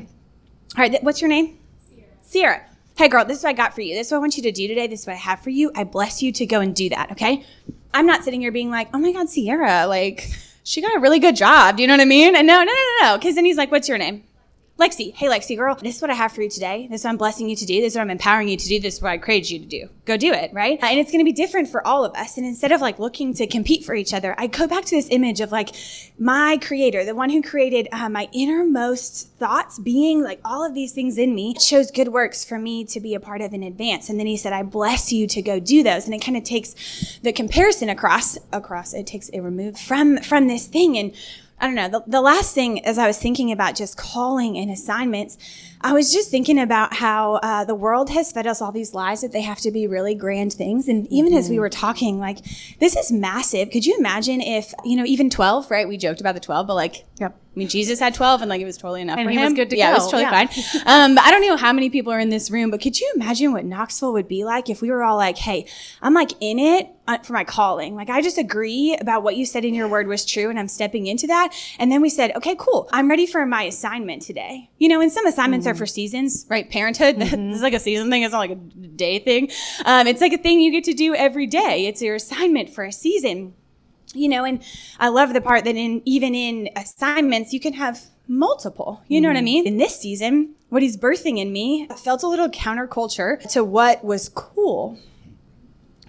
Speaker 3: all right, what's your name? Sierra. Sierra hey girl, this is what I got for you. This is what I want you to do today. This is what I have for you. I bless you to go and do that. Okay. I'm not sitting here being like, oh my God, Sierra, like she got a really good job. Do you know what I mean? And no, no, no, no, no. Cause then he's like, what's your name? Lexi, hey Lexi girl, this is what I have for you today. This is what I'm blessing you to do. This is what I'm empowering you to do. This is what I created you to do. Go do it, right? And it's going to be different for all of us. And instead of like looking to compete for each other, I go back to this image of like my creator, the one who created uh, my innermost thoughts, being like all of these things in me, shows good works for me to be a part of in advance. And then he said, I bless you to go do those. And it kind of takes the comparison across, across, it takes it removed from, from this thing. And I don't know. The, the last thing, as I was thinking about just calling and assignments, I was just thinking about how uh, the world has fed us all these lies that they have to be really grand things. And even mm-hmm. as we mm-hmm. were talking, like, this is massive. Could you imagine if, you know, even 12, right? We joked about the 12, but like, yep. I mean, Jesus had 12 and like it was totally enough
Speaker 1: and
Speaker 3: for
Speaker 1: he
Speaker 3: him.
Speaker 1: was good to
Speaker 3: yeah,
Speaker 1: go.
Speaker 3: it was totally yeah. fine. Um, but I don't know how many people are in this room, but could you imagine what Knoxville would be like if we were all like, hey, I'm like in it uh, for my calling. Like I just agree about what you said in your word was true and I'm stepping into that. And then we said, okay, cool. I'm ready for my assignment today. You know, and some assignments. Are for seasons, right? Parenthood. Mm-hmm. this is like a season thing. It's not like a day thing. Um, it's like a thing you get to do every day. It's your assignment for a season you know and i love the part that in even in assignments you can have multiple. You know mm-hmm. what I mm-hmm. mean? In this season, what he's birthing in me felt a little counterculture to what was cool.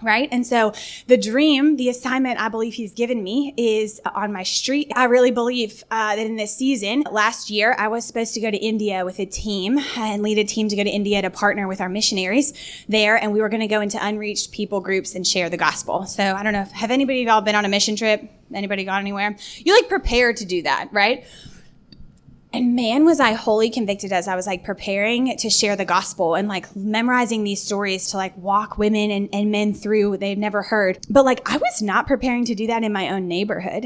Speaker 3: Right. And so the dream, the assignment I believe he's given me is on my street. I really believe uh, that in this season, last year, I was supposed to go to India with a team and lead a team to go to India to partner with our missionaries there. And we were going to go into unreached people groups and share the gospel. So I don't know have anybody y'all been on a mission trip? Anybody gone anywhere? You like prepare to do that, right? And man, was I wholly convicted as I was like preparing to share the gospel and like memorizing these stories to like walk women and, and men through they've never heard. But like I was not preparing to do that in my own neighborhood.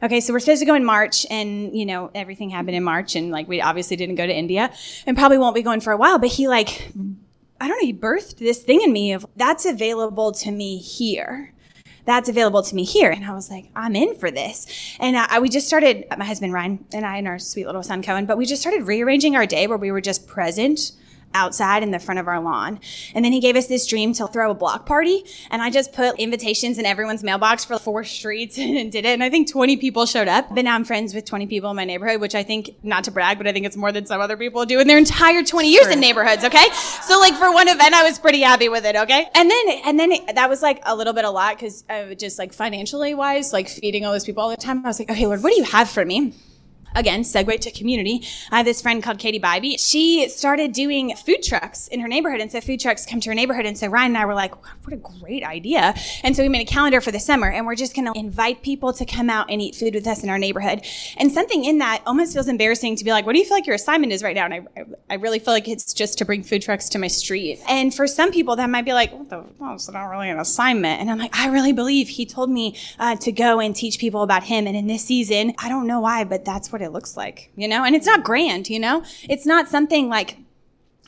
Speaker 3: Okay, so we're supposed to go in March and, you know, everything happened in March and like we obviously didn't go to India and probably won't be going for a while, but he like, I don't know, he birthed this thing in me of that's available to me here that's available to me here. And I was like, I'm in for this. And I, we just started, my husband Ryan and I and our sweet little son Cohen, but we just started rearranging our day where we were just present outside in the front of our lawn. And then he gave us this dream to throw a block party. And I just put invitations in everyone's mailbox for four streets and did it. And I think 20 people showed up. But now I'm friends with 20 people in my neighborhood, which I think, not to brag, but I think it's more than some other people do in their entire 20 years in neighborhoods. Okay. So like for one event, I was pretty happy with it. Okay. And then, and then it, that was like a little bit a lot because uh, just like financially wise, like feeding all those people all the time. I was like, okay, Lord, what do you have for me? Again, segue to community. I have this friend called Katie Bybee. She started doing food trucks in her neighborhood. And so food trucks come to her neighborhood. And so Ryan and I were like, what a great idea. And so we made a calendar for the summer and we're just going to invite people to come out and eat food with us in our neighborhood. And something in that almost feels embarrassing to be like, what do you feel like your assignment is right now? And I, I really feel like it's just to bring food trucks to my street. And for some people, that might be like, what the, well, it's not really an assignment. And I'm like, I really believe he told me uh, to go and teach people about him. And in this season, I don't know why, but that's what it looks like, you know? And it's not grand, you know? It's not something like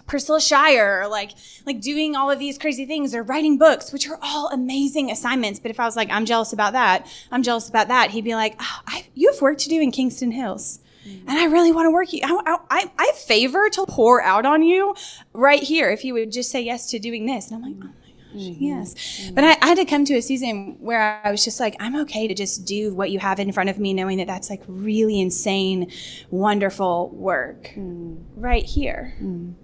Speaker 3: Priscilla Shirer or like like doing all of these crazy things or writing books, which are all amazing assignments. But if I was like, I'm jealous about that, I'm jealous about that, he'd be like, oh, I, you have work to do in Kingston Hills. Mm-hmm. And I really want to work you. I, I, I favor to pour out on you right here if you would just say yes to doing this. And I'm like, oh Mm-hmm. Yes. Mm-hmm. But I, I, had to come to a season where I was just like, I'm okay to just do what you have in front of me, knowing that that's like really insane, wonderful work mm. right here. Mm.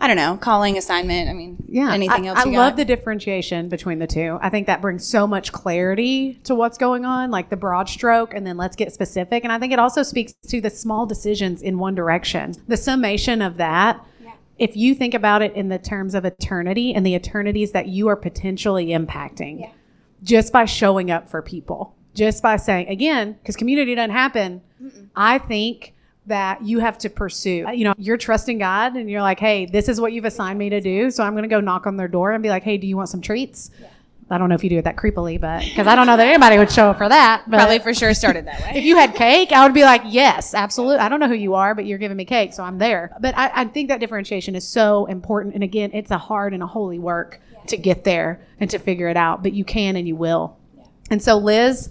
Speaker 3: I don't know, calling assignment. I mean, yeah, anything
Speaker 1: I,
Speaker 3: else?
Speaker 1: I love the differentiation between the two. I think that brings so much clarity to what's going on, like the broad stroke, and then let's get specific. And I think it also speaks to the small decisions in one direction. The summation of that if you think about it in the terms of eternity and the eternities that you are potentially impacting yeah. just by showing up for people, just by saying, again, because community doesn't happen, Mm-mm. I think that you have to pursue. You know, you're trusting God and you're like, hey, this is what you've assigned me to do. So I'm going to go knock on their door and be like, hey, do you want some treats? Yeah. I don't know if you do it that creepily, but because I don't know that anybody would show up for that. But
Speaker 3: Probably for sure started that way.
Speaker 1: if you had cake, I would be like, yes, absolutely. I don't know who you are, but you're giving me cake, so I'm there. But I, I think that differentiation is so important. And again, it's a hard and a holy work yeah. to get there and to figure it out, but you can and you will. Yeah. And so, Liz,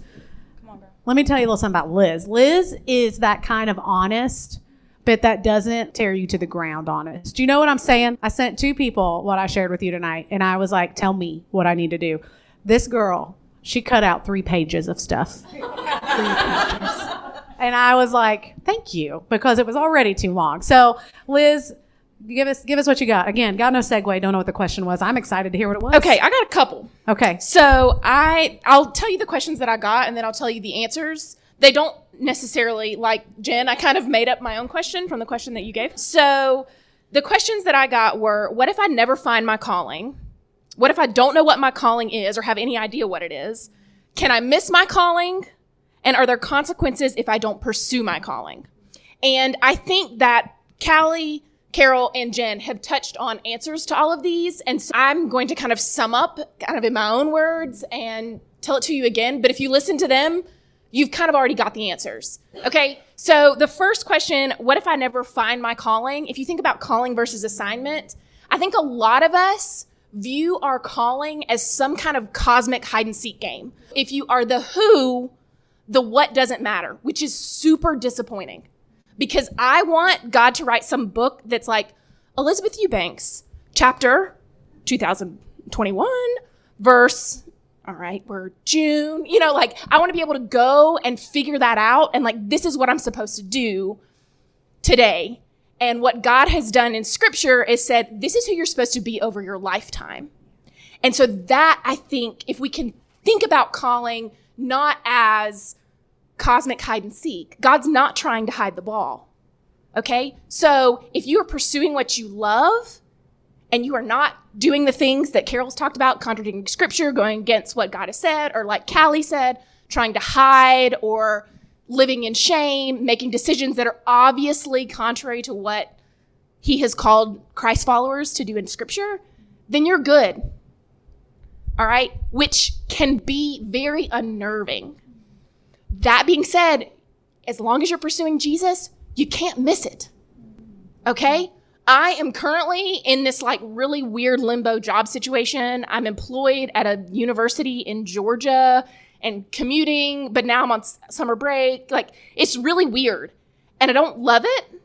Speaker 1: on, let me tell you a little something about Liz. Liz is that kind of honest but that doesn't tear you to the ground honest. Do you know what I'm saying? I sent two people what I shared with you tonight, and I was like, tell me what I need to do. This girl, she cut out three pages of stuff. three pages. And I was like, thank you, because it was already too long. So, Liz, give us give us what you got. Again, got no segue. Don't know what the question was. I'm excited to hear what it was.
Speaker 4: Okay, I got a couple.
Speaker 1: Okay.
Speaker 4: So I I'll tell you the questions that I got and then I'll tell you the answers. They don't necessarily like Jen. I kind of made up my own question from the question that you gave. So the questions that I got were what if I never find my calling? What if I don't know what my calling is or have any idea what it is? Can I miss my calling? And are there consequences if I don't pursue my calling? And I think that Callie, Carol, and Jen have touched on answers to all of these. And so I'm going to kind of sum up kind of in my own words and tell it to you again. But if you listen to them, you've kind of already got the answers. Okay. So the first question, what if I never find my calling? If you think about calling versus assignment, I think a lot of us view our calling as some kind of cosmic hide and seek game. If you are the who, the what doesn't matter, which is super disappointing because I want God to write some book that's like Elizabeth Eubanks, chapter 2021, verse, all right, we're June. You know, like I want to be able to go and figure that out and like this is what I'm supposed to do today. And what God has done in scripture is said, this is who you're supposed to be over your lifetime. And so that I think if we can think about calling not as cosmic hide and seek, God's not trying to hide the ball. Okay? So if you are pursuing what you love and you are not doing the things that Carol's talked about, contradicting scripture, going against what God has said, or like Callie said, trying to hide or living in shame, making decisions that are obviously contrary to what he has called Christ followers to do in scripture, then you're good. All right? Which can be very unnerving. That being said, as long as you're pursuing Jesus, you can't miss it. Okay? I am currently in this like really weird limbo job situation. I'm employed at a university in Georgia and commuting, but now I'm on summer break. Like, it's really weird. And I don't love it,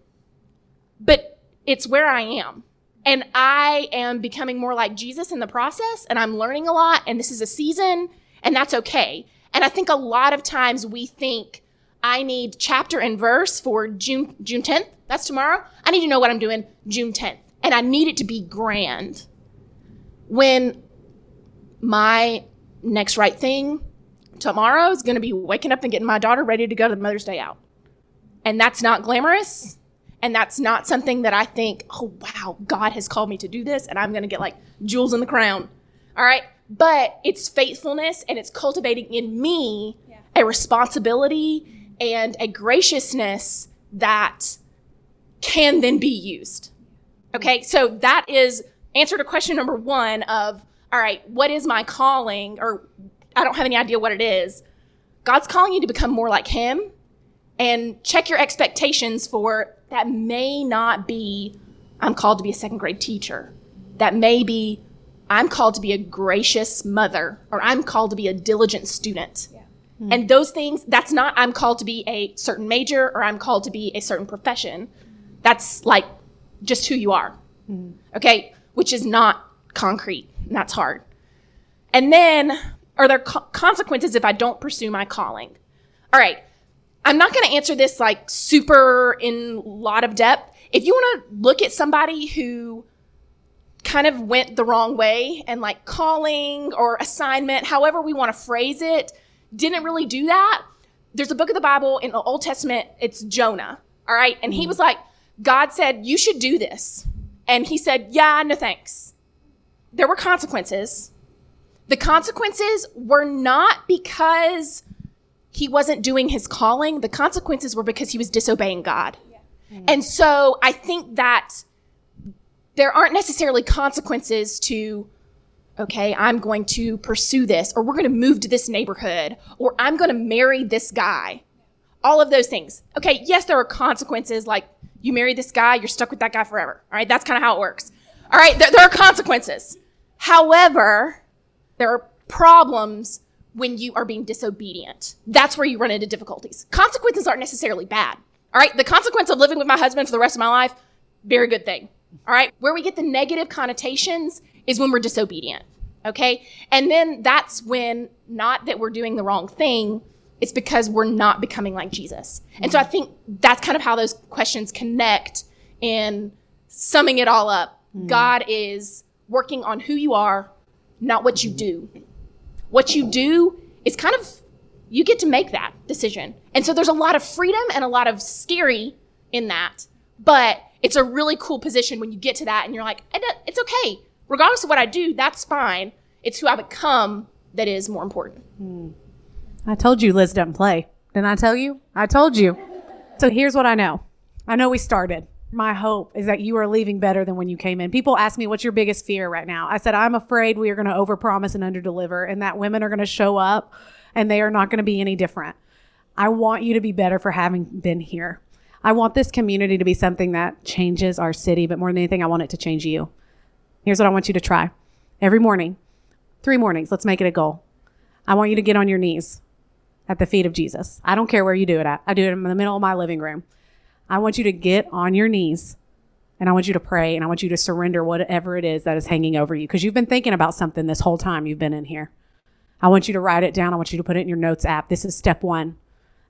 Speaker 4: but it's where I am. And I am becoming more like Jesus in the process, and I'm learning a lot, and this is a season, and that's okay. And I think a lot of times we think, I need chapter and verse for June June 10th. That's tomorrow. I need to know what I'm doing June 10th. And I need it to be grand. When my next right thing tomorrow is going to be waking up and getting my daughter ready to go to the Mother's Day out. And that's not glamorous. And that's not something that I think, oh, wow, God has called me to do this. And I'm going to get like jewels in the crown. All right. But it's faithfulness and it's cultivating in me yeah. a responsibility and a graciousness that can then be used. Okay. So that is answer to question number one of, all right, what is my calling or I don't have any idea what it is. God's calling you to become more like Him and check your expectations for that may not be, I'm called to be a second grade teacher. That may be, I'm called to be a gracious mother or I'm called to be a diligent student. Mm-hmm. And those things, that's not, I'm called to be a certain major or I'm called to be a certain profession. That's like just who you are. Mm-hmm. Okay. Which is not concrete and that's hard. And then are there co- consequences if I don't pursue my calling? All right. I'm not going to answer this like super in lot of depth. If you want to look at somebody who kind of went the wrong way and like calling or assignment, however we want to phrase it, didn't really do that. There's a book of the Bible in the Old Testament. It's Jonah. All right. And he mm-hmm. was like, God said, you should do this. And he said, yeah, no thanks. There were consequences. The consequences were not because he wasn't doing his calling. The consequences were because he was disobeying God. Yeah. Mm-hmm. And so I think that there aren't necessarily consequences to, okay, I'm going to pursue this, or we're going to move to this neighborhood, or I'm going to marry this guy. All of those things. Okay, yes, there are consequences like you marry this guy, you're stuck with that guy forever. All right, that's kind of how it works. All right, there, there are consequences. However, there are problems when you are being disobedient. That's where you run into difficulties. Consequences aren't necessarily bad. All right. The consequence of living with my husband for the rest of my life, very good thing. All right. Where we get the negative connotations is when we're disobedient. Okay. And then that's when not that we're doing the wrong thing, It's because we're not becoming like Jesus. And so I think that's kind of how those questions connect in summing it all up. Mm. God is working on who you are, not what you do. What you do is kind of, you get to make that decision. And so there's a lot of freedom and a lot of scary in that. But it's a really cool position when you get to that and you're like, it's okay. Regardless of what I do, that's fine. It's who I become that is more important. Hmm.
Speaker 1: I told you Liz doesn't play. Didn't I tell you? I told you. So here's what I know. I know we started. My hope is that you are leaving better than when you came in. People ask me, what's your biggest fear right now? I said, I'm afraid we are going to overpromise and underdeliver and that women are going to show up and they are not going to be any different. I want you to be better for having been here. I want this community to be something that changes our city, but more than anything, I want it to change you. Here's what I want you to try. Every morning, three mornings, let's make it a goal. I want you to get on your knees at the feet of Jesus. I don't care where you do it at. I do it in the middle of my living room. I want you to get on your knees and I want you to pray and I want you to surrender whatever it is that is hanging over you because you've been thinking about something this whole time you've been in here. I want you to write it down. I want you to put it in your notes app. This is step one.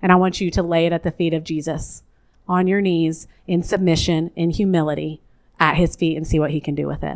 Speaker 1: And I want you to lay it at the feet of Jesus on your knees in submission, in humility at his feet and see what he can do with it.